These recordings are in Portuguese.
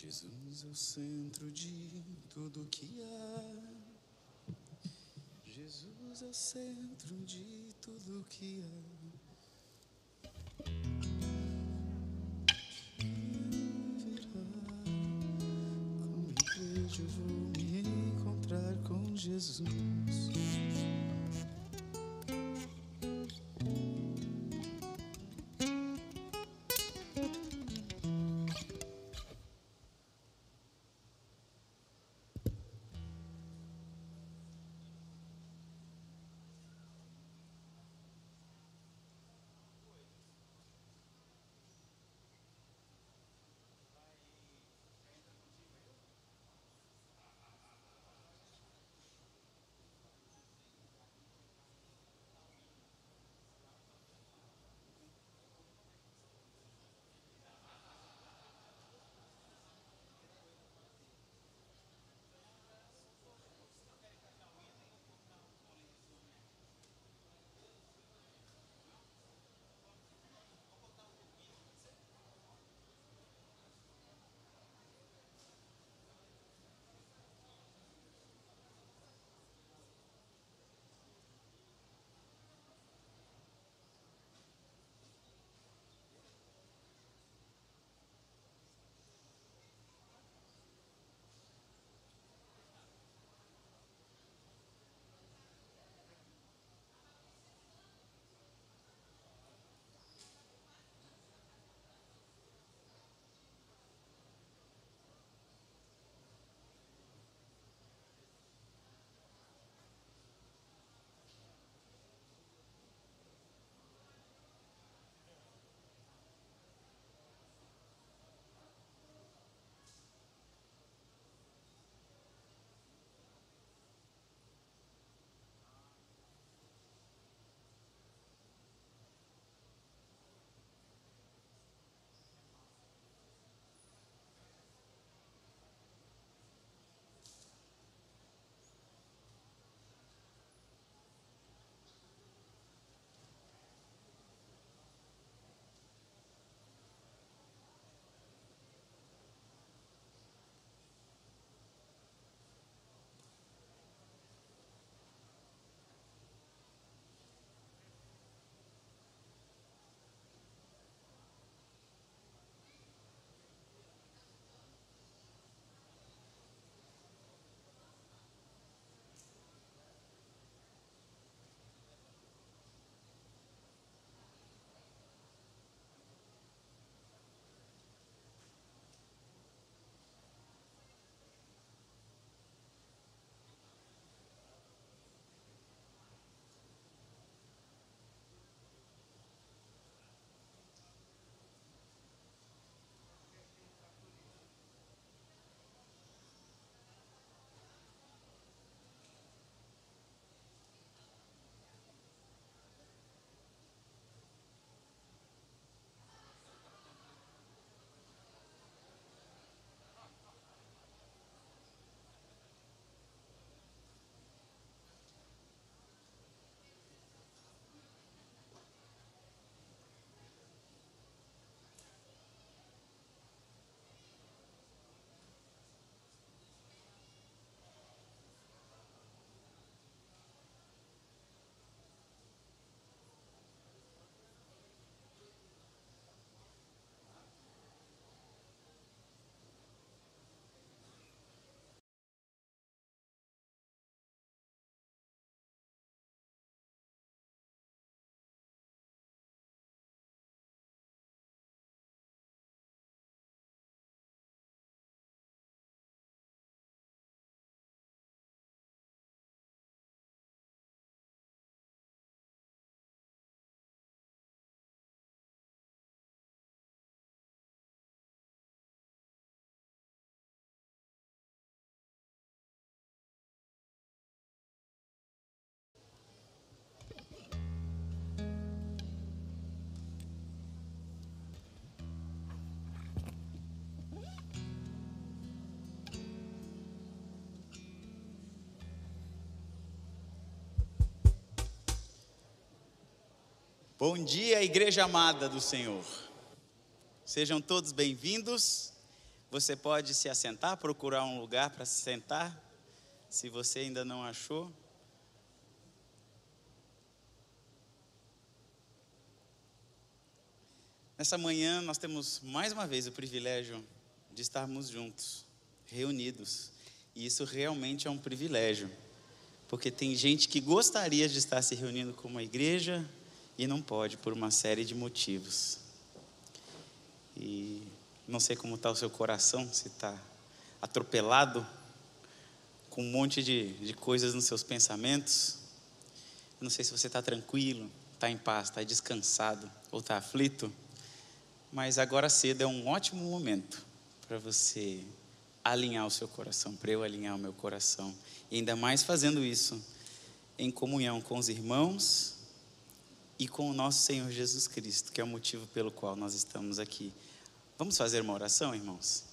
Jesus é o centro de tudo que há. Jesus é o centro de tudo que há. Virá. Como igreja eu vou me encontrar com Jesus. Bom dia, igreja amada do Senhor. Sejam todos bem-vindos Você pode se assentar, procurar um lugar para se sentar, se você ainda não achou. Nessa manhã nós temos mais uma vez o privilégio de estarmos juntos, reunidos. E isso realmente é um privilégio, porque tem gente que gostaria de estar se reunindo com uma igreja e não pode por uma série de motivos. E não sei como está o seu coração, se está atropelado com um monte de, de coisas nos seus pensamentos. não sei se você está tranquilo, está em paz, está descansado ou está aflito. Mas agora cedo é um ótimo momento para você alinhar o seu coração, para eu alinhar o meu coração. E ainda mais fazendo isso em comunhão com os irmãos e com o nosso Senhor Jesus Cristo, que é o motivo pelo qual nós estamos aqui. Vamos fazer uma oração, irmãos?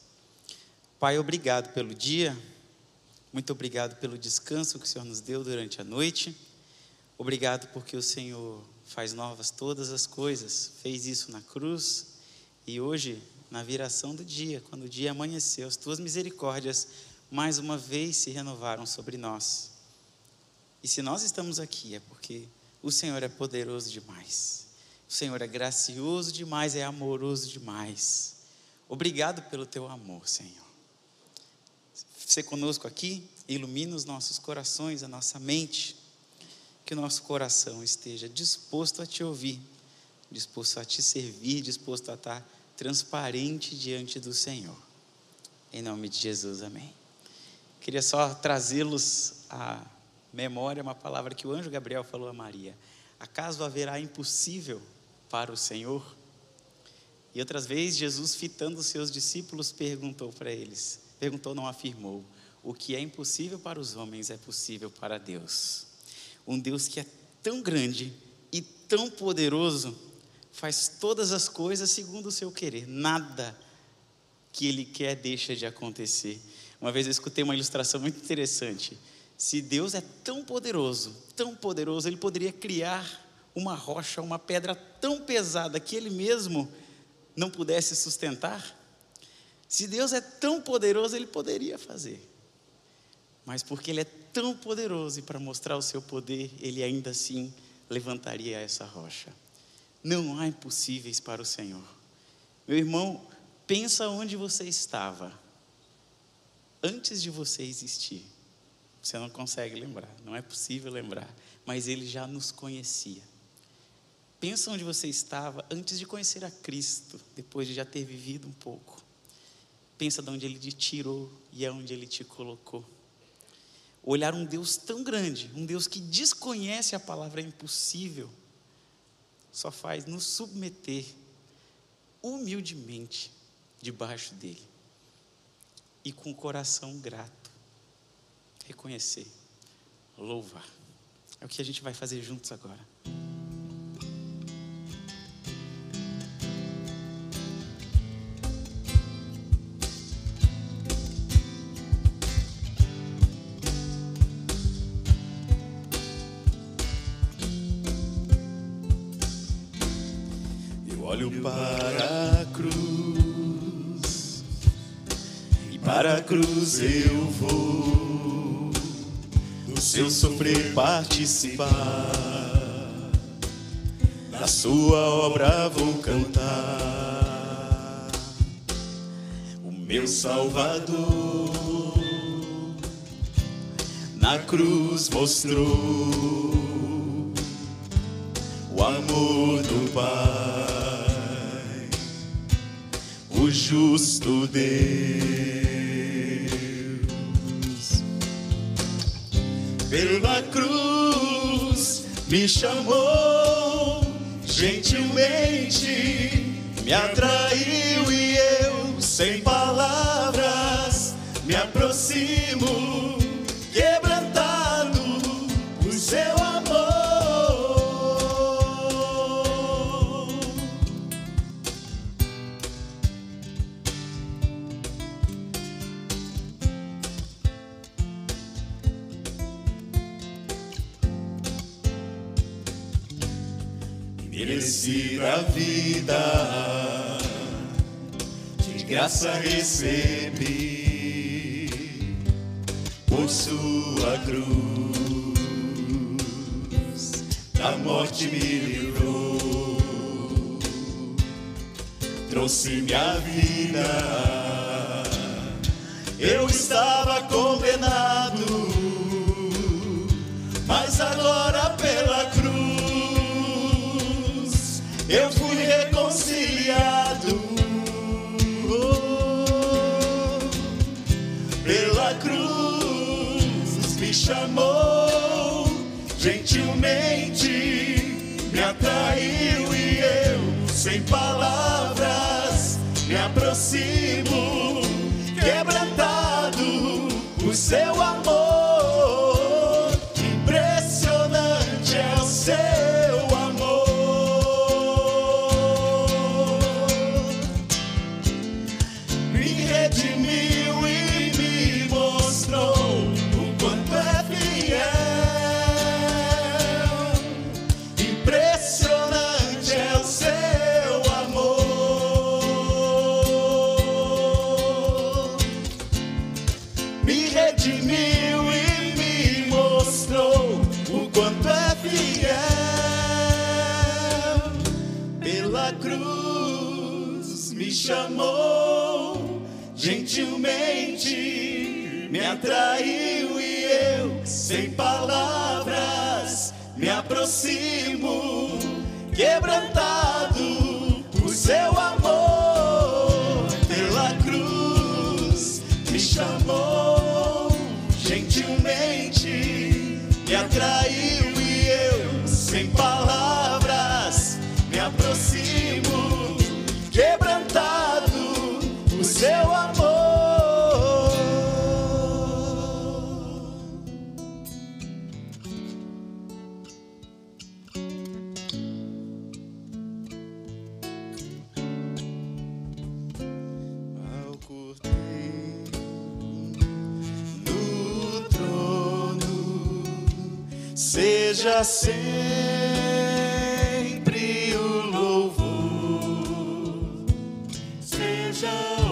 Pai, obrigado pelo dia, muito obrigado pelo descanso que o Senhor nos deu durante a noite. Obrigado porque o Senhor faz novas todas as coisas, fez isso na cruz e hoje, na viração do dia, quando o dia amanheceu, as tuas misericórdias mais uma vez se renovaram sobre nós. E se nós estamos aqui é porque o Senhor é poderoso demais. O Senhor é gracioso demais, é amoroso demais. Obrigado pelo teu amor, Senhor. Ser conosco aqui, ilumina os nossos corações, a nossa mente, que o nosso coração esteja disposto a te ouvir, disposto a te servir, disposto a estar transparente diante do Senhor. Em nome de Jesus, amém. Queria só trazê-los à memória uma palavra que o anjo Gabriel falou a Maria: Acaso haverá impossível para o Senhor? E outras vezes, Jesus, fitando os seus discípulos, perguntou para eles: perguntou, não afirmou, o que é impossível para os homens é possível para Deus. Um Deus que é tão grande e tão poderoso faz todas as coisas segundo o seu querer. Nada que ele quer deixa de acontecer. Uma vez eu escutei uma ilustração muito interessante. Se Deus é tão poderoso, tão poderoso, ele poderia criar uma rocha, uma pedra tão pesada que ele mesmo não pudesse sustentar. Se Deus é tão poderoso, ele poderia fazer. Mas porque ele é tão poderoso e para mostrar o seu poder, ele ainda assim levantaria essa rocha. Não há impossíveis para o Senhor. Meu irmão, pensa onde você estava antes de você existir. Você não consegue lembrar, não é possível lembrar, mas ele já nos conhecia. Pensa onde você estava antes de conhecer a Cristo, depois de já ter vivido um pouco. Pensa de onde ele te tirou e aonde ele te colocou. Olhar um Deus tão grande, um Deus que desconhece a palavra impossível só faz nos submeter humildemente debaixo dele e com o coração grato, reconhecer, louvar. É o que a gente vai fazer juntos agora. olho para a cruz e para a cruz eu vou seu sofrer participar da sua obra vou cantar o meu Salvador na cruz mostrou o amor do Pai o justo Deus. Pela cruz me chamou gentilmente, me atraiu e eu, sem palavras, me aproximo dá, de graça recebi por sua cruz. Da morte me livrou. Trouxe minha vida. Eu estava condenado mas agora pela cruz eu chamou, gentilmente me atraiu e eu, sem palavras, me aproximo, quebrantado por seu amor. chamou gentilmente, me atraiu e eu, sem palavras, me aproximo, quebrantado por seu amor. para sempre o louvor seja.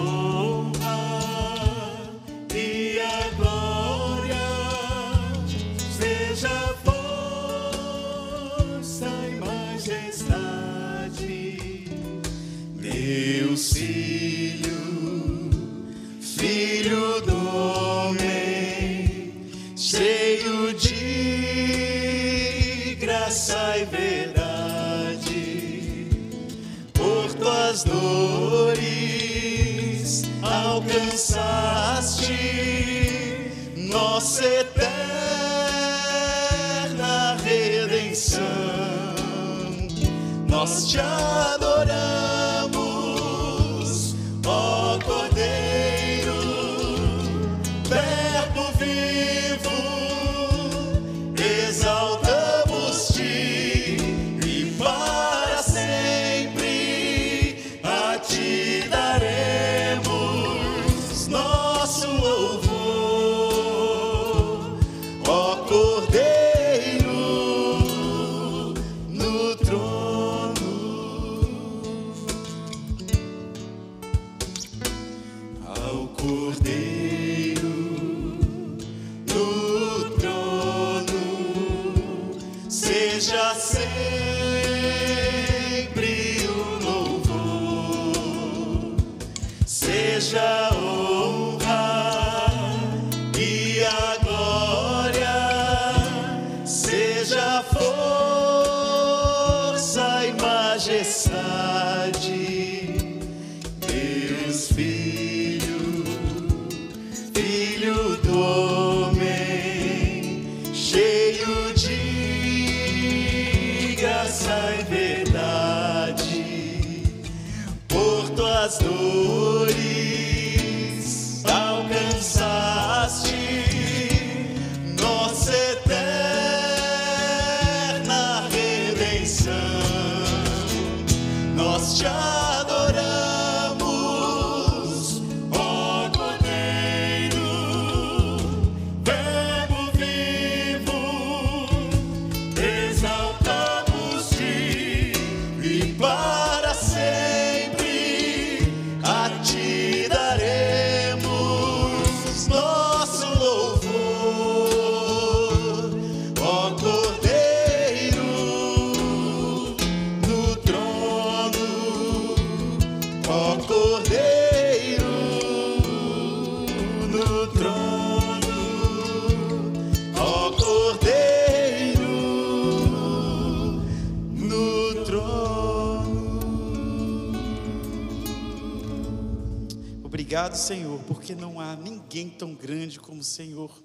Obrigado, Senhor, porque não há ninguém tão grande como o Senhor.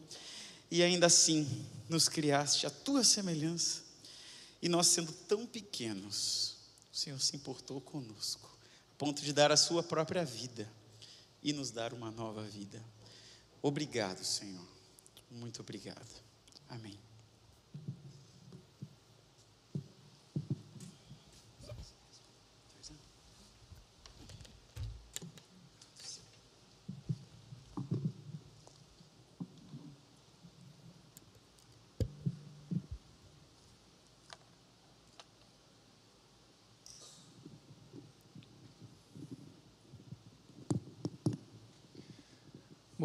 E ainda assim, nos criaste a tua semelhança. E nós, sendo tão pequenos, o Senhor se importou conosco, a ponto de dar a sua própria vida e nos dar uma nova vida. Obrigado, Senhor. Muito obrigado. Amém.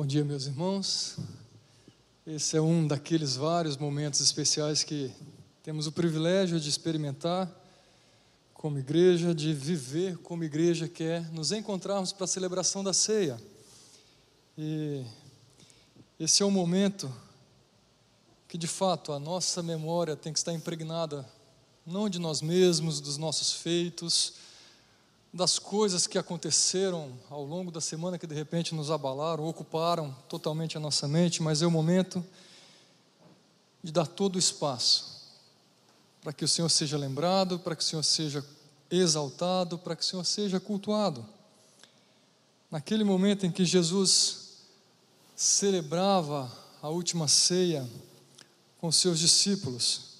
Bom dia, meus irmãos. Esse é um daqueles vários momentos especiais que temos o privilégio de experimentar como igreja, de viver como igreja, que é nos encontrarmos para a celebração da ceia. E esse é um momento que, de fato, a nossa memória tem que estar impregnada não de nós mesmos, dos nossos feitos, das coisas que aconteceram ao longo da semana que de repente nos abalaram, ocuparam totalmente a nossa mente, mas é o momento de dar todo o espaço para que o Senhor seja lembrado, para que o Senhor seja exaltado, para que o Senhor seja cultuado. Naquele momento em que Jesus celebrava a última ceia com seus discípulos,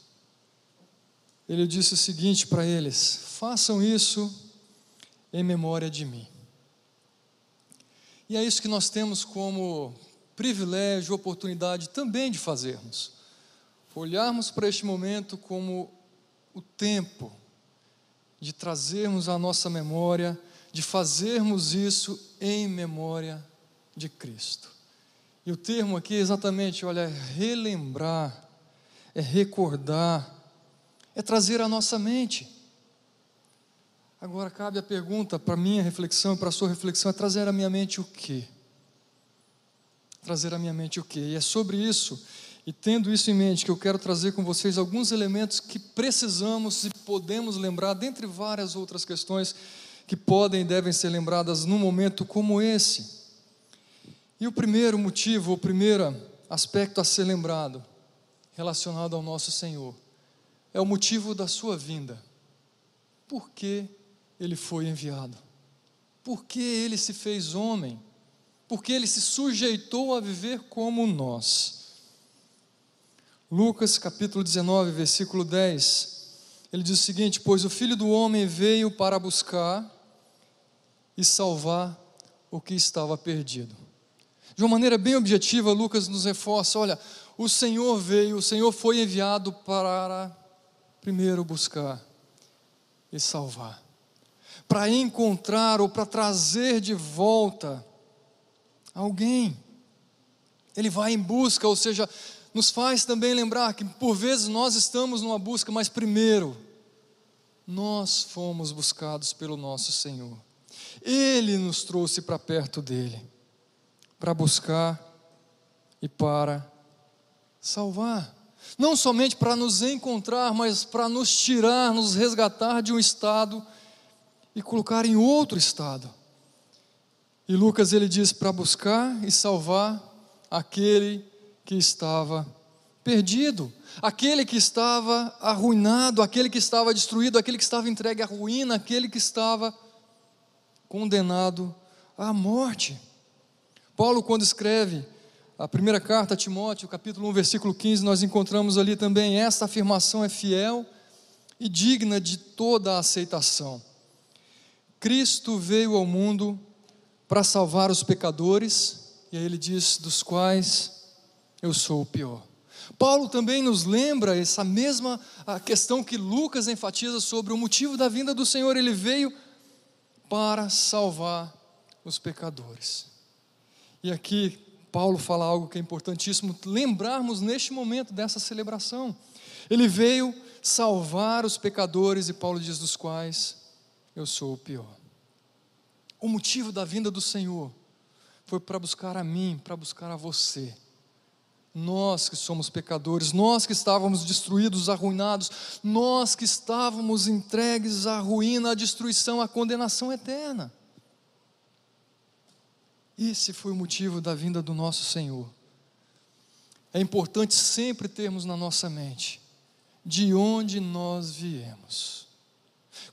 ele disse o seguinte para eles: façam isso em memória de mim. E é isso que nós temos como privilégio, oportunidade também de fazermos. Olharmos para este momento como o tempo de trazermos à nossa memória, de fazermos isso em memória de Cristo. E o termo aqui é exatamente, olha, é relembrar, é recordar, é trazer à nossa mente. Agora cabe a pergunta para minha reflexão e para a sua reflexão: é trazer à minha mente o quê? Trazer à minha mente o quê? E é sobre isso, e tendo isso em mente, que eu quero trazer com vocês alguns elementos que precisamos e podemos lembrar, dentre várias outras questões que podem e devem ser lembradas num momento como esse. E o primeiro motivo, o primeiro aspecto a ser lembrado, relacionado ao nosso Senhor, é o motivo da sua vinda. Por que ele foi enviado? Por que ele se fez homem? Porque ele se sujeitou a viver como nós. Lucas capítulo 19, versículo 10. Ele diz o seguinte: Pois o filho do homem veio para buscar e salvar o que estava perdido. De uma maneira bem objetiva, Lucas nos reforça: olha, o Senhor veio, o Senhor foi enviado para primeiro buscar e salvar para encontrar ou para trazer de volta alguém. Ele vai em busca, ou seja, nos faz também lembrar que por vezes nós estamos numa busca, mas primeiro, nós fomos buscados pelo nosso Senhor. Ele nos trouxe para perto dele, para buscar e para salvar. Não somente para nos encontrar, mas para nos tirar, nos resgatar de um estado e colocar em outro estado. E Lucas ele diz para buscar e salvar aquele que estava perdido, aquele que estava arruinado, aquele que estava destruído, aquele que estava entregue à ruína, aquele que estava condenado à morte. Paulo, quando escreve a primeira carta a Timóteo, capítulo 1, versículo 15, nós encontramos ali também esta afirmação é fiel e digna de toda a aceitação. Cristo veio ao mundo para salvar os pecadores, e aí ele diz: dos quais eu sou o pior. Paulo também nos lembra essa mesma questão que Lucas enfatiza sobre o motivo da vinda do Senhor. Ele veio para salvar os pecadores. E aqui Paulo fala algo que é importantíssimo lembrarmos neste momento dessa celebração. Ele veio salvar os pecadores, e Paulo diz: dos quais eu sou o pior. O motivo da vinda do Senhor foi para buscar a mim, para buscar a você. Nós que somos pecadores, nós que estávamos destruídos, arruinados, nós que estávamos entregues à ruína, à destruição, à condenação eterna. Esse foi o motivo da vinda do nosso Senhor. É importante sempre termos na nossa mente de onde nós viemos,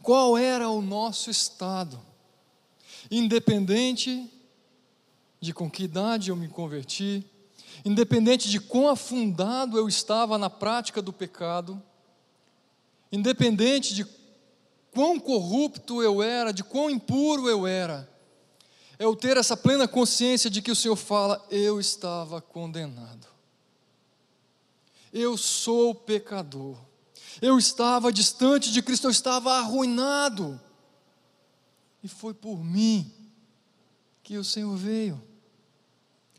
qual era o nosso estado, independente de com que idade eu me converti, independente de quão afundado eu estava na prática do pecado, independente de quão corrupto eu era, de quão impuro eu era, é eu ter essa plena consciência de que o Senhor fala: eu estava condenado, eu sou pecador, eu estava distante de Cristo, eu estava arruinado, e foi por mim que o Senhor veio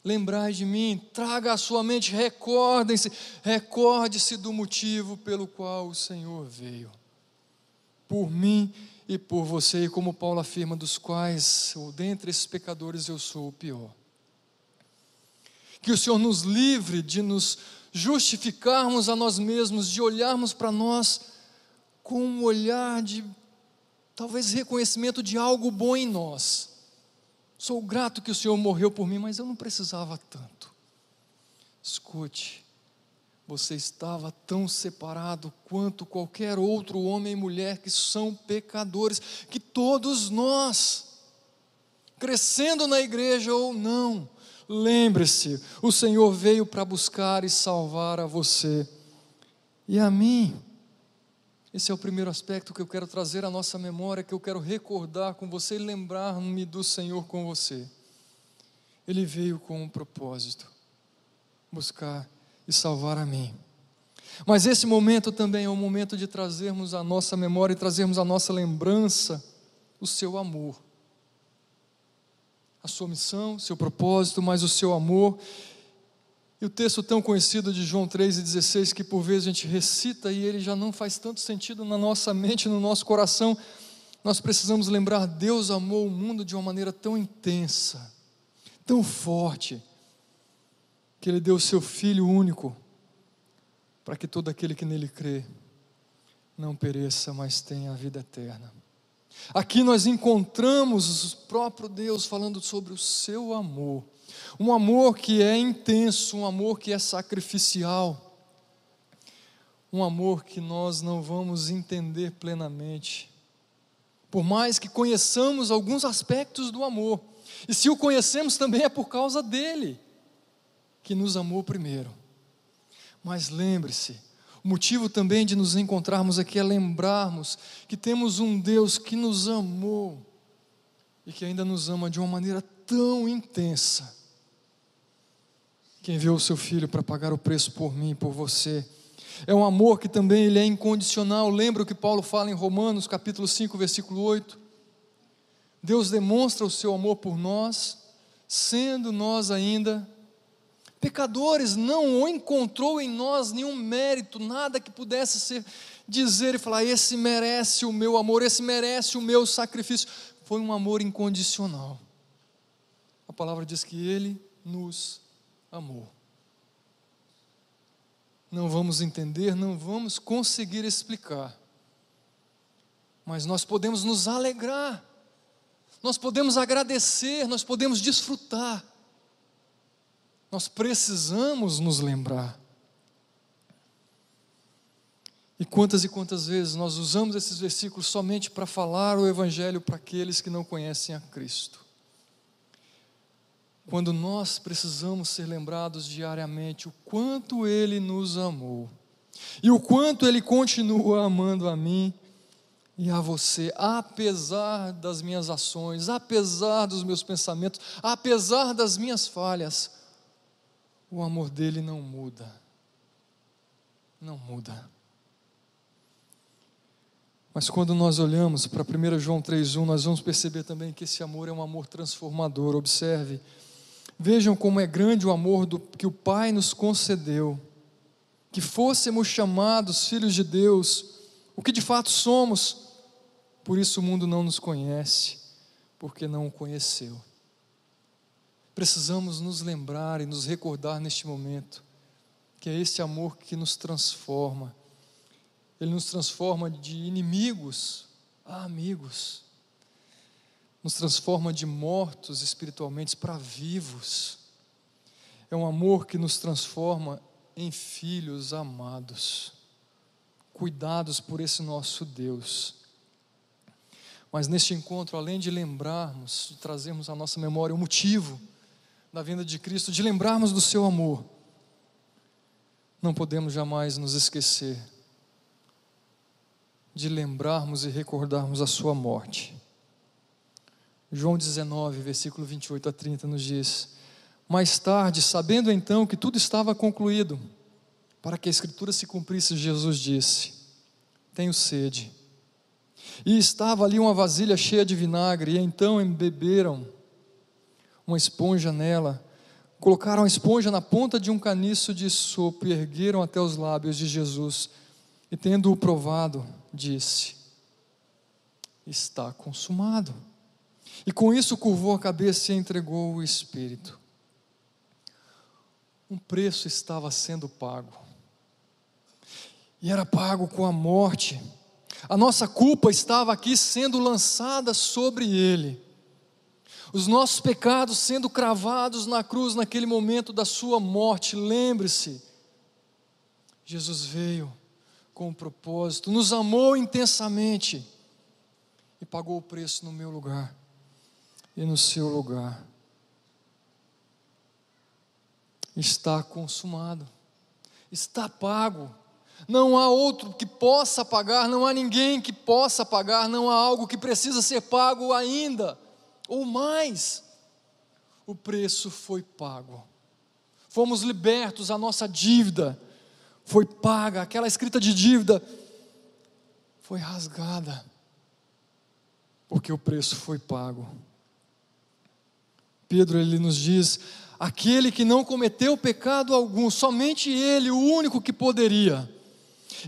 lembrai de mim, traga à sua mente, recordem-se, recorde-se do motivo pelo qual o Senhor veio. Por mim e por você, e como Paulo afirma, dos quais, ou dentre esses pecadores, eu sou o pior. Que o Senhor nos livre de nos justificarmos a nós mesmos, de olharmos para nós com um olhar de talvez reconhecimento de algo bom em nós Sou grato que o Senhor morreu por mim, mas eu não precisava tanto. Escute, você estava tão separado quanto qualquer outro homem e mulher que são pecadores, que todos nós, crescendo na igreja ou não, lembre-se, o Senhor veio para buscar e salvar a você e a mim. Esse é o primeiro aspecto que eu quero trazer à nossa memória, que eu quero recordar com você e lembrar-me do Senhor com você. Ele veio com um propósito: buscar e salvar a mim. Mas esse momento também é o momento de trazermos à nossa memória e trazermos à nossa lembrança o seu amor. A sua missão, seu propósito, mas o seu amor e o texto tão conhecido de João 3,16, que por vezes a gente recita e ele já não faz tanto sentido na nossa mente, no nosso coração, nós precisamos lembrar: Deus amou o mundo de uma maneira tão intensa, tão forte, que Ele deu o seu Filho único, para que todo aquele que nele crê não pereça, mas tenha a vida eterna. Aqui nós encontramos o próprio Deus falando sobre o seu amor um amor que é intenso, um amor que é sacrificial, um amor que nós não vamos entender plenamente. Por mais que conheçamos alguns aspectos do amor, e se o conhecemos também é por causa dele, que nos amou primeiro. Mas lembre-se, o motivo também de nos encontrarmos aqui é lembrarmos que temos um Deus que nos amou e que ainda nos ama de uma maneira tão intensa que enviou o seu filho para pagar o preço por mim e por você. É um amor que também ele é incondicional. Lembra o que Paulo fala em Romanos, capítulo 5, versículo 8? Deus demonstra o seu amor por nós, sendo nós ainda pecadores, não encontrou em nós nenhum mérito, nada que pudesse ser dizer e falar: esse merece o meu amor, esse merece o meu sacrifício. Foi um amor incondicional. A palavra diz que ele nos amor. Não vamos entender, não vamos conseguir explicar, mas nós podemos nos alegrar, nós podemos agradecer, nós podemos desfrutar. Nós precisamos nos lembrar. E quantas e quantas vezes nós usamos esses versículos somente para falar o Evangelho para aqueles que não conhecem a Cristo quando nós precisamos ser lembrados diariamente o quanto Ele nos amou e o quanto Ele continua amando a mim e a você, apesar das minhas ações, apesar dos meus pensamentos, apesar das minhas falhas, o amor dele não muda. Não muda. Mas quando nós olhamos para 1 João 3,1, nós vamos perceber também que esse amor é um amor transformador. Observe Vejam como é grande o amor do, que o Pai nos concedeu, que fôssemos chamados filhos de Deus, o que de fato somos, por isso o mundo não nos conhece, porque não o conheceu. Precisamos nos lembrar e nos recordar neste momento que é esse amor que nos transforma. Ele nos transforma de inimigos a amigos. Nos transforma de mortos espiritualmente para vivos. É um amor que nos transforma em filhos amados, cuidados por esse nosso Deus. Mas neste encontro, além de lembrarmos, de trazermos à nossa memória o motivo da vinda de Cristo, de lembrarmos do seu amor, não podemos jamais nos esquecer de lembrarmos e recordarmos a sua morte. João 19, versículo 28 a 30 nos diz: Mais tarde, sabendo então que tudo estava concluído, para que a Escritura se cumprisse, Jesus disse: Tenho sede. E estava ali uma vasilha cheia de vinagre, e então embeberam uma esponja nela, colocaram a esponja na ponta de um caniço de sopo e ergueram até os lábios de Jesus. E tendo-o provado, disse: Está consumado. E com isso curvou a cabeça e entregou o Espírito. Um preço estava sendo pago. E era pago com a morte. A nossa culpa estava aqui sendo lançada sobre ele os nossos pecados sendo cravados na cruz naquele momento da sua morte. Lembre-se, Jesus veio com um propósito, nos amou intensamente e pagou o preço no meu lugar e no seu lugar. Está consumado, está pago. Não há outro que possa pagar, não há ninguém que possa pagar, não há algo que precisa ser pago ainda ou mais, o preço foi pago. Fomos libertos, a nossa dívida foi paga, aquela escrita de dívida foi rasgada, porque o preço foi pago. Pedro ele nos diz: aquele que não cometeu pecado algum, somente ele, o único que poderia,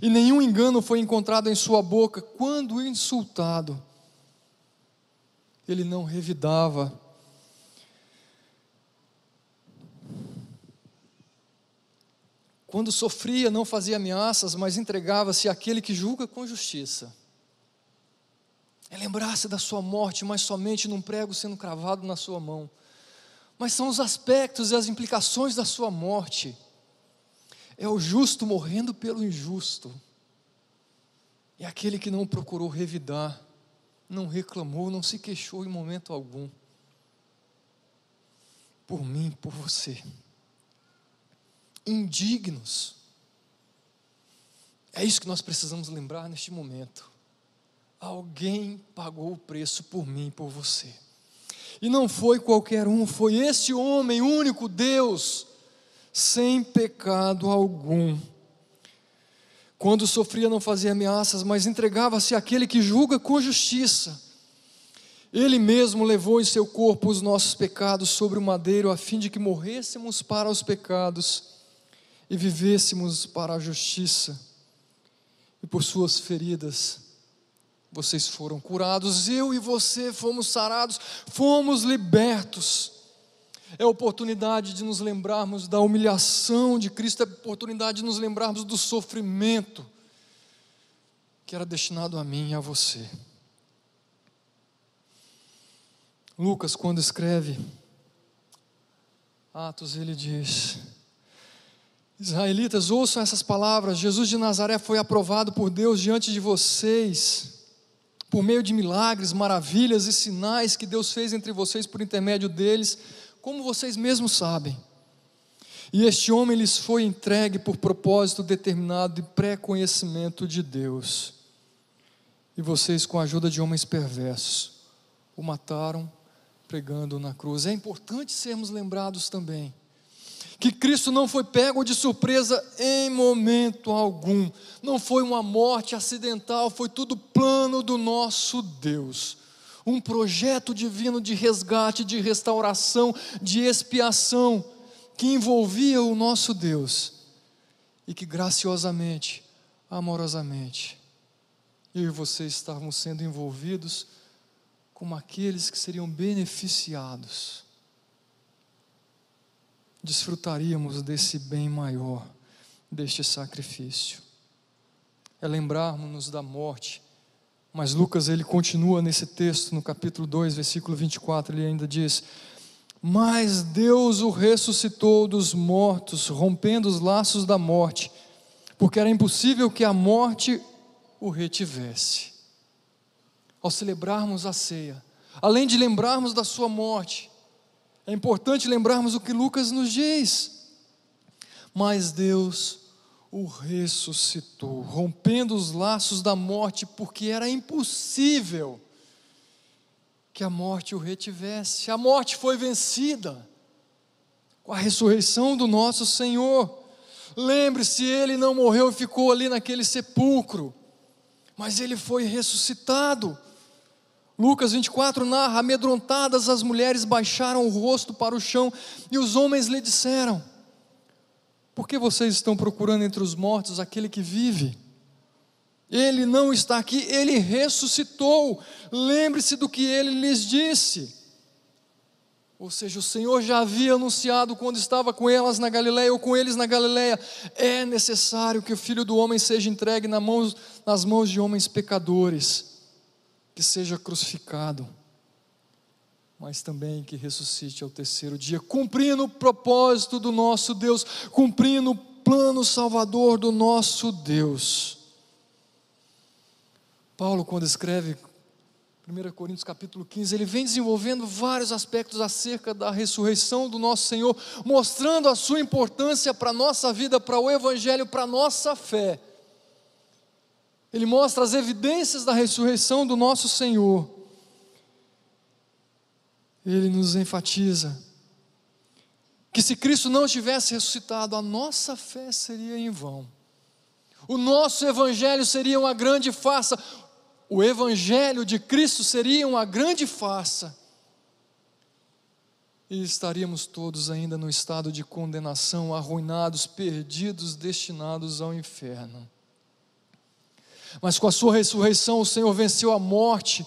e nenhum engano foi encontrado em sua boca quando insultado ele não revidava. Quando sofria, não fazia ameaças, mas entregava-se àquele que julga com justiça. É lembrar-se da sua morte, mas somente num prego sendo cravado na sua mão. Mas são os aspectos e as implicações da sua morte. É o justo morrendo pelo injusto. É aquele que não procurou revidar não reclamou, não se queixou em momento algum. Por mim, por você. Indignos. É isso que nós precisamos lembrar neste momento. Alguém pagou o preço por mim, por você. E não foi qualquer um, foi esse homem único, Deus, sem pecado algum quando sofria, não fazia ameaças, mas entregava-se àquele que julga com justiça. Ele mesmo levou em seu corpo os nossos pecados sobre o madeiro, a fim de que morrêssemos para os pecados e vivêssemos para a justiça. E por suas feridas, vocês foram curados, eu e você fomos sarados, fomos libertos é oportunidade de nos lembrarmos da humilhação de Cristo, é oportunidade de nos lembrarmos do sofrimento que era destinado a mim e a você. Lucas, quando escreve Atos, ele diz: Israelitas, ouçam essas palavras. Jesus de Nazaré foi aprovado por Deus diante de vocês, por meio de milagres, maravilhas e sinais que Deus fez entre vocês por intermédio deles como vocês mesmos sabem. E este homem lhes foi entregue por propósito determinado e pré-conhecimento de Deus. E vocês, com a ajuda de homens perversos, o mataram pregando na cruz. É importante sermos lembrados também que Cristo não foi pego de surpresa em momento algum, não foi uma morte acidental, foi tudo plano do nosso Deus um projeto divino de resgate, de restauração, de expiação, que envolvia o nosso Deus e que graciosamente, amorosamente, eu e você estávamos sendo envolvidos como aqueles que seriam beneficiados desfrutaríamos desse bem maior, deste sacrifício. É lembrarmos-nos da morte. Mas Lucas ele continua nesse texto no capítulo 2, versículo 24, ele ainda diz: "Mas Deus o ressuscitou dos mortos, rompendo os laços da morte, porque era impossível que a morte o retivesse." Ao celebrarmos a ceia, além de lembrarmos da sua morte, é importante lembrarmos o que Lucas nos diz. Mas Deus o ressuscitou, rompendo os laços da morte, porque era impossível que a morte o retivesse. A morte foi vencida com a ressurreição do nosso Senhor. Lembre-se, ele não morreu e ficou ali naquele sepulcro, mas ele foi ressuscitado. Lucas 24 narra: amedrontadas as mulheres baixaram o rosto para o chão e os homens lhe disseram: Por que vocês estão procurando entre os mortos aquele que vive? Ele não está aqui, ele ressuscitou. Lembre-se do que ele lhes disse. Ou seja, o Senhor já havia anunciado quando estava com elas na Galileia ou com eles na Galileia, é necessário que o Filho do homem seja entregue nas mãos, nas mãos de homens pecadores que seja crucificado, mas também que ressuscite ao terceiro dia, cumprindo o propósito do nosso Deus, cumprindo o plano salvador do nosso Deus. Paulo, quando escreve 1 Coríntios capítulo 15, ele vem desenvolvendo vários aspectos acerca da ressurreição do nosso Senhor, mostrando a sua importância para a nossa vida, para o Evangelho, para a nossa fé. Ele mostra as evidências da ressurreição do nosso Senhor. Ele nos enfatiza que se Cristo não tivesse ressuscitado, a nossa fé seria em vão. O nosso evangelho seria uma grande farsa. O evangelho de Cristo seria uma grande farsa. E estaríamos todos ainda no estado de condenação, arruinados, perdidos, destinados ao inferno. Mas com a sua ressurreição, o Senhor venceu a morte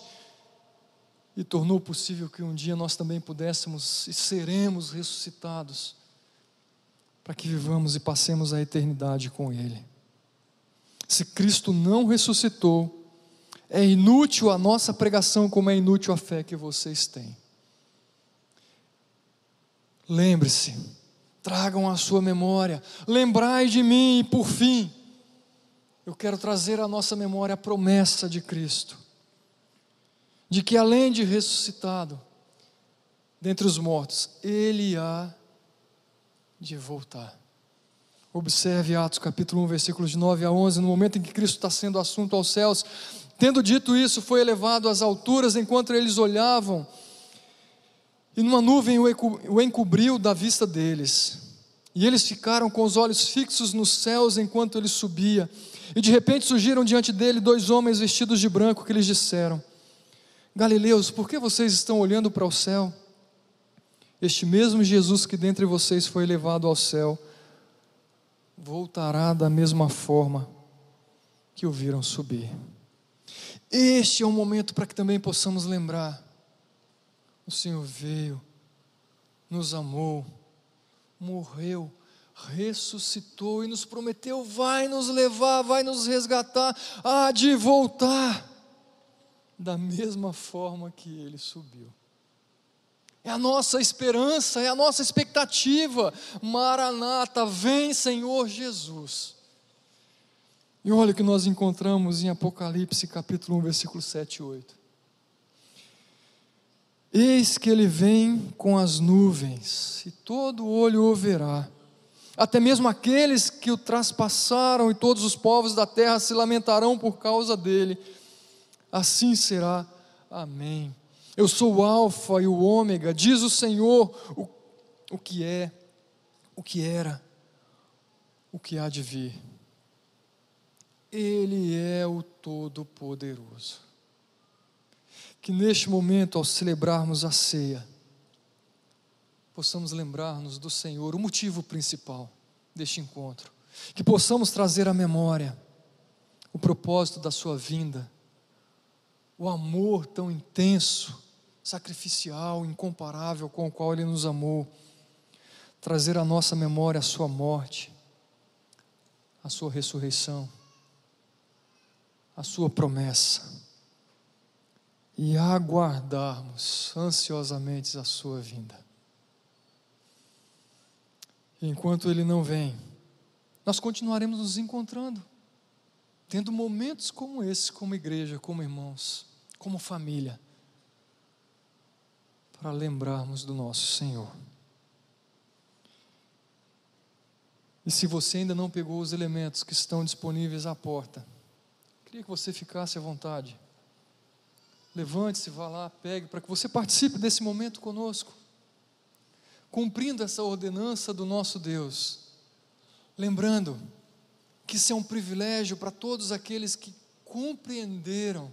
e tornou possível que um dia nós também pudéssemos e seremos ressuscitados, para que vivamos e passemos a eternidade com Ele. Se Cristo não ressuscitou, é inútil a nossa pregação, como é inútil a fé que vocês têm. Lembre-se, tragam a sua memória, lembrai de mim, e por fim, eu quero trazer à nossa memória a promessa de Cristo, de que além de ressuscitado dentre os mortos, Ele há de voltar. Observe Atos capítulo 1, versículos de 9 a 11, no momento em que Cristo está sendo assunto aos céus, tendo dito isso, foi elevado às alturas enquanto eles olhavam, e numa nuvem o encobriu da vista deles. E eles ficaram com os olhos fixos nos céus enquanto ele subia. E de repente surgiram diante dele dois homens vestidos de branco que lhes disseram: Galileus, por que vocês estão olhando para o céu? Este mesmo Jesus que dentre vocês foi levado ao céu, voltará da mesma forma que o viram subir. Este é um momento para que também possamos lembrar: o Senhor veio, nos amou, morreu ressuscitou e nos prometeu: vai nos levar, vai nos resgatar, há de voltar, da mesma forma que ele subiu. É a nossa esperança, é a nossa expectativa. Maranata, vem Senhor Jesus. E olha o que nós encontramos em Apocalipse capítulo 1, versículo 7 e 8. Eis que ele vem com as nuvens, e todo olho o verá até mesmo aqueles que o traspassaram, e todos os povos da terra se lamentarão por causa dele. Assim será. Amém. Eu sou o Alfa e o Ômega, diz o Senhor, o, o que é, o que era, o que há de vir. Ele é o Todo-Poderoso. Que neste momento, ao celebrarmos a ceia, possamos lembrar-nos do Senhor, o motivo principal deste encontro. Que possamos trazer à memória o propósito da Sua vinda, o amor tão intenso, sacrificial, incomparável com o qual Ele nos amou. trazer à nossa memória a sua morte, a sua ressurreição, a sua promessa e aguardarmos ansiosamente a sua vinda. Enquanto ele não vem, nós continuaremos nos encontrando, tendo momentos como esse, como igreja, como irmãos, como família, para lembrarmos do nosso Senhor. E se você ainda não pegou os elementos que estão disponíveis à porta, queria que você ficasse à vontade. Levante-se, vá lá, pegue, para que você participe desse momento conosco, cumprindo essa ordenança do nosso Deus. Lembrando que isso é um privilégio para todos aqueles que compreenderam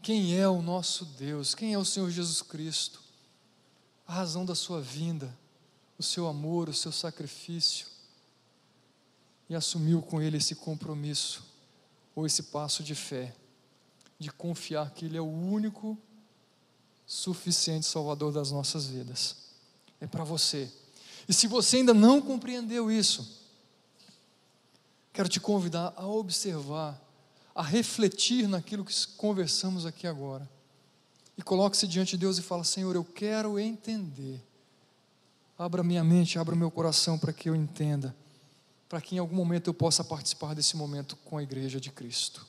quem é o nosso Deus, quem é o Senhor Jesus Cristo, a razão da sua vinda o seu amor, o seu sacrifício, e assumiu com ele esse compromisso, ou esse passo de fé, de confiar que Ele é o único suficiente Salvador das nossas vidas. É para você. E se você ainda não compreendeu isso, quero te convidar a observar, a refletir naquilo que conversamos aqui agora. E coloque-se diante de Deus e fala: Senhor, eu quero entender Abra minha mente, abra meu coração para que eu entenda, para que em algum momento eu possa participar desse momento com a igreja de Cristo.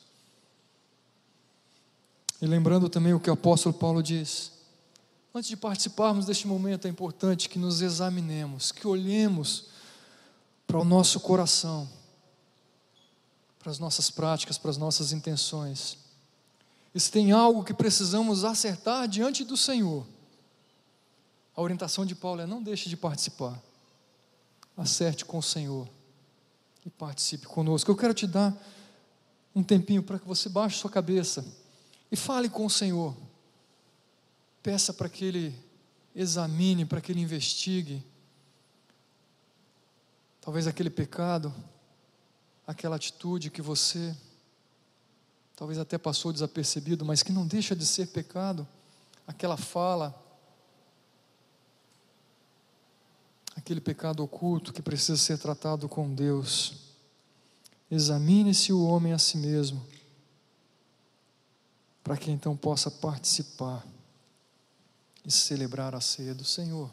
E lembrando também o que o apóstolo Paulo diz, antes de participarmos deste momento é importante que nos examinemos, que olhemos para o nosso coração, para as nossas práticas, para as nossas intenções. E se tem algo que precisamos acertar diante do Senhor, a orientação de Paulo é: não deixe de participar. Acerte com o Senhor e participe conosco. Eu quero te dar um tempinho para que você baixe sua cabeça e fale com o Senhor. Peça para que Ele examine, para que Ele investigue. Talvez aquele pecado, aquela atitude que você talvez até passou desapercebido, mas que não deixa de ser pecado, aquela fala, aquele pecado oculto que precisa ser tratado com Deus. Examine-se o homem a si mesmo, para que então possa participar e celebrar a ceia do Senhor.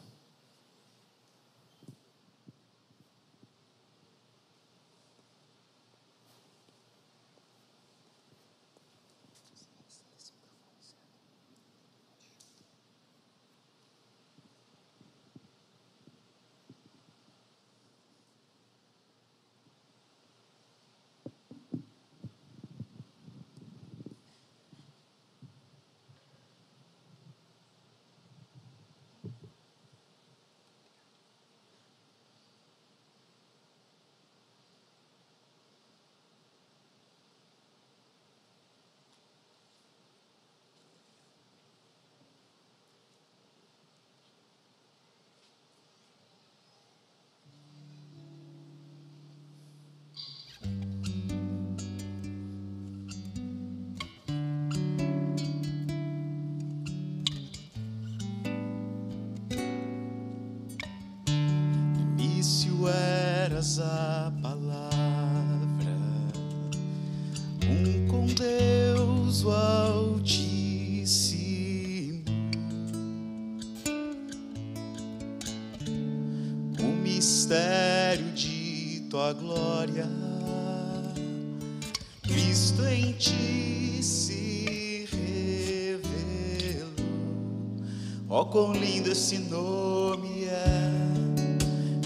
Quão lindo esse nome é!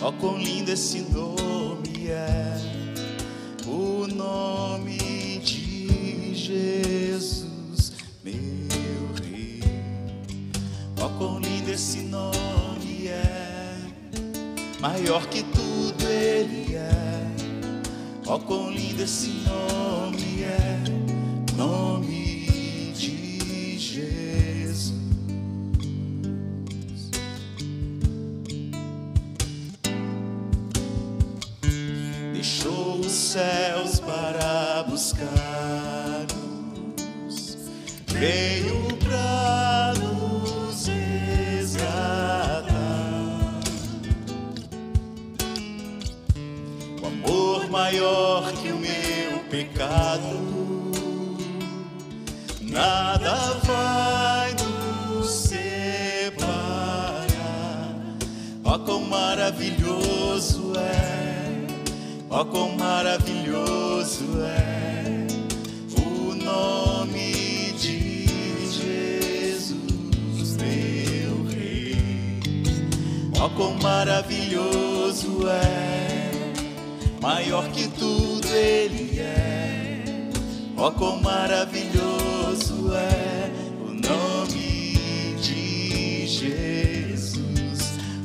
Ó, quão lindo esse nome é, o nome de Jesus, meu Rei. Ó, quão lindo esse nome é, maior que tudo Ele é. Ó, quão lindo esse nome é, nome maravilhoso é, ó, quão maravilhoso é o nome de Jesus, meu Rei. Ó, quão maravilhoso é, maior que tudo Ele é. Ó, quão maravilhoso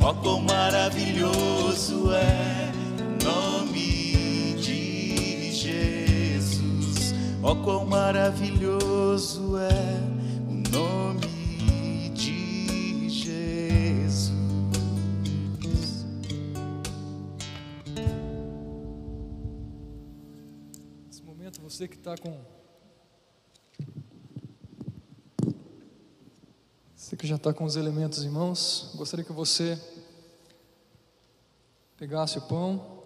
Ó, quão maravilhoso é o nome de Jesus. Ó, quão maravilhoso é o nome de Jesus. Nesse momento, você que está com. Você que já está com os elementos em mãos, gostaria que você pegasse o pão.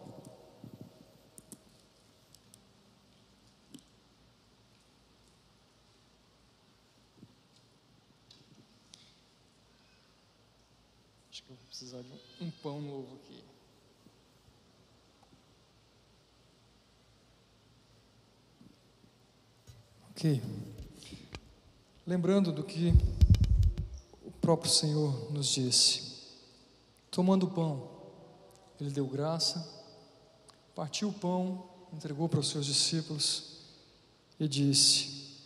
Acho que eu vou precisar de um, um pão novo aqui. Ok. Lembrando do que próprio Senhor nos disse. Tomando o pão, ele deu graça, partiu o pão, entregou para os seus discípulos e disse: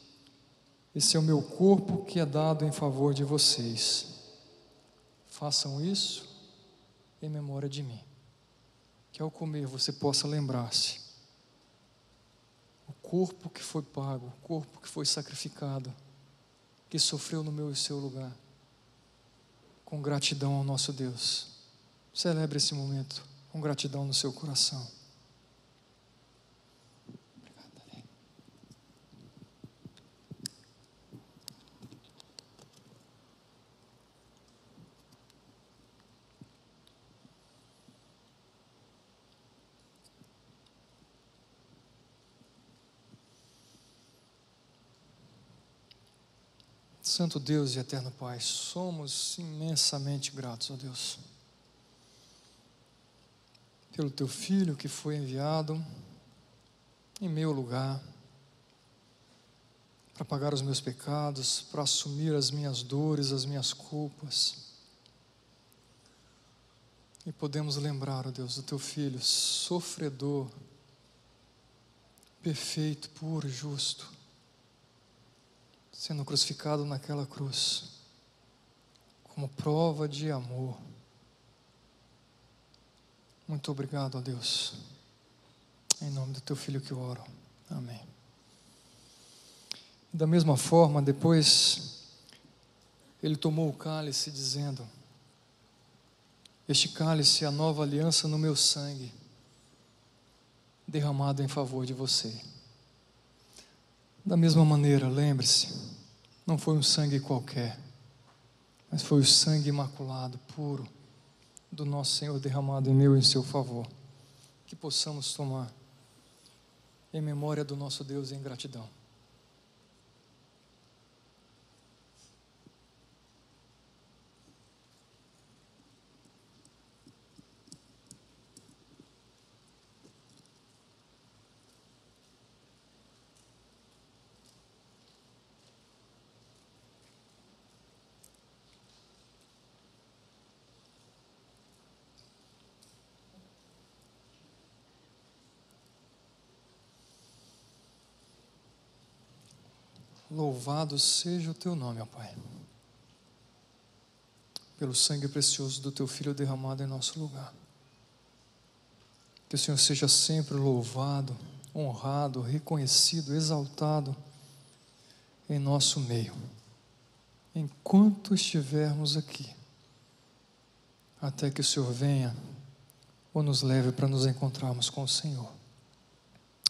Esse é o meu corpo que é dado em favor de vocês. Façam isso em memória de mim. Que ao comer você possa lembrar-se o corpo que foi pago, o corpo que foi sacrificado, que sofreu no meu e seu lugar, com gratidão ao nosso Deus. Celebre esse momento com gratidão no seu coração. Santo Deus e eterno Pai, somos imensamente gratos a Deus pelo teu filho que foi enviado em meu lugar para pagar os meus pecados, para assumir as minhas dores, as minhas culpas. E podemos lembrar, ó Deus, do teu filho sofredor, perfeito, puro, justo sendo crucificado naquela cruz, como prova de amor. Muito obrigado a Deus. Em nome do teu filho que eu oro. Amém. Da mesma forma, depois ele tomou o cálice, dizendo: Este cálice é a nova aliança no meu sangue, derramado em favor de você. Da mesma maneira, lembre-se, não foi um sangue qualquer, mas foi o sangue imaculado, puro, do nosso Senhor derramado em meu e em seu favor. Que possamos tomar em memória do nosso Deus e em gratidão. Louvado seja o teu nome, ó Pai, pelo sangue precioso do teu Filho derramado em nosso lugar. Que o Senhor seja sempre louvado, honrado, reconhecido, exaltado em nosso meio, enquanto estivermos aqui, até que o Senhor venha ou nos leve para nos encontrarmos com o Senhor.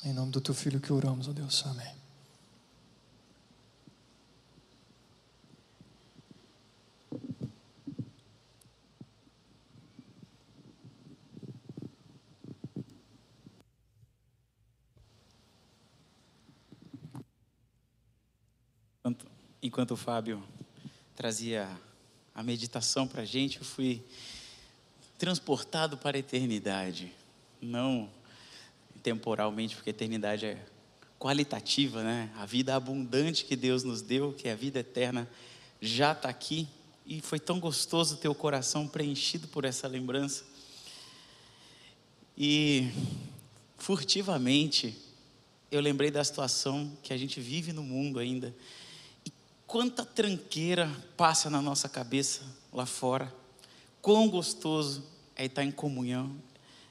Em nome do teu Filho que oramos, ó Deus. Amém. Enquanto, o Fábio trazia a meditação para a gente, eu fui transportado para a eternidade. Não temporalmente, porque a eternidade é qualitativa, né? A vida abundante que Deus nos deu, que é a vida eterna, já está aqui. E foi tão gostoso ter o coração preenchido por essa lembrança. E furtivamente, eu lembrei da situação que a gente vive no mundo ainda. Quanta tranqueira passa na nossa cabeça lá fora. Quão gostoso é estar em comunhão,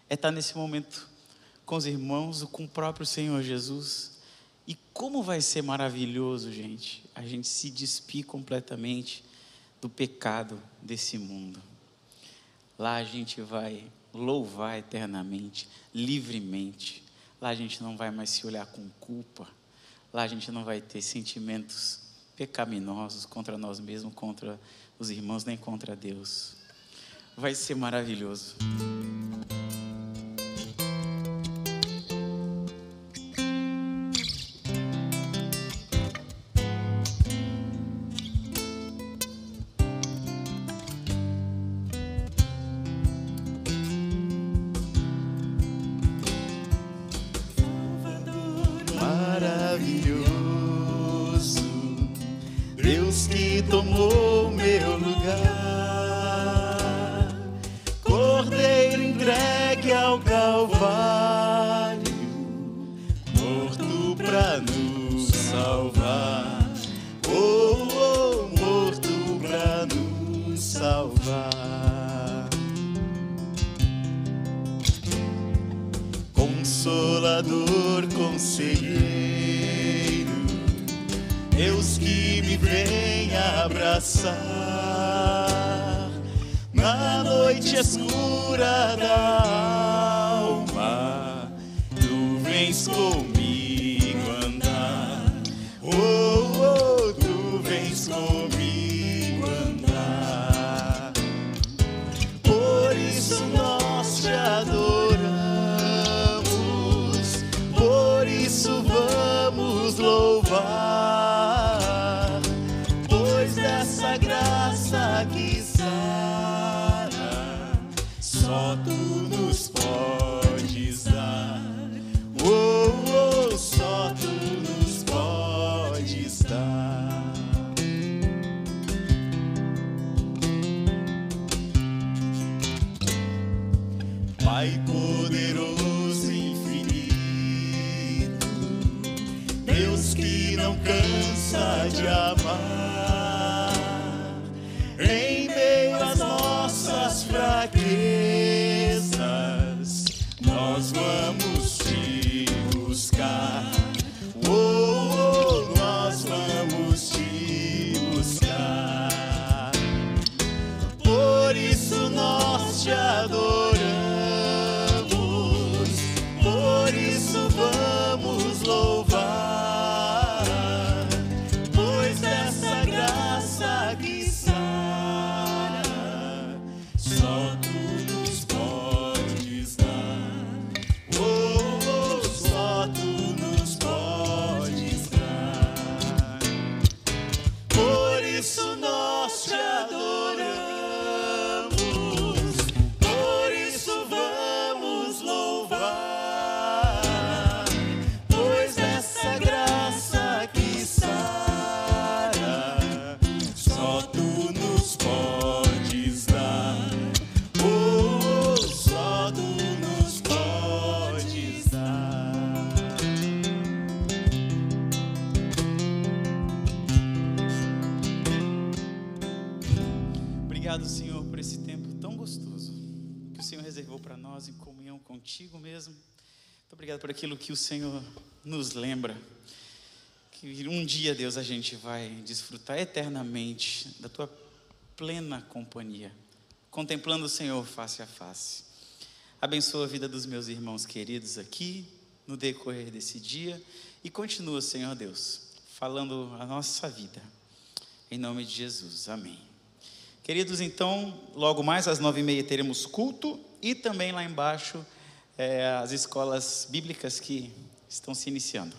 é estar nesse momento com os irmãos, com o próprio Senhor Jesus. E como vai ser maravilhoso, gente, a gente se despir completamente do pecado desse mundo. Lá a gente vai louvar eternamente, livremente. Lá a gente não vai mais se olhar com culpa. Lá a gente não vai ter sentimentos pecaminosos contra nós mesmos, contra os irmãos, nem contra Deus. Vai ser maravilhoso. na noite escura da alma, tu vens comigo. Por aquilo que o Senhor nos lembra. Que um dia, Deus, a gente vai desfrutar eternamente da tua plena companhia, contemplando o Senhor face a face. Abençoa a vida dos meus irmãos queridos aqui, no decorrer desse dia, e continua, Senhor Deus, falando a nossa vida. Em nome de Jesus, amém. Queridos, então, logo mais às nove e meia teremos culto e também lá embaixo é, as escolas bíblicas que estão se iniciando.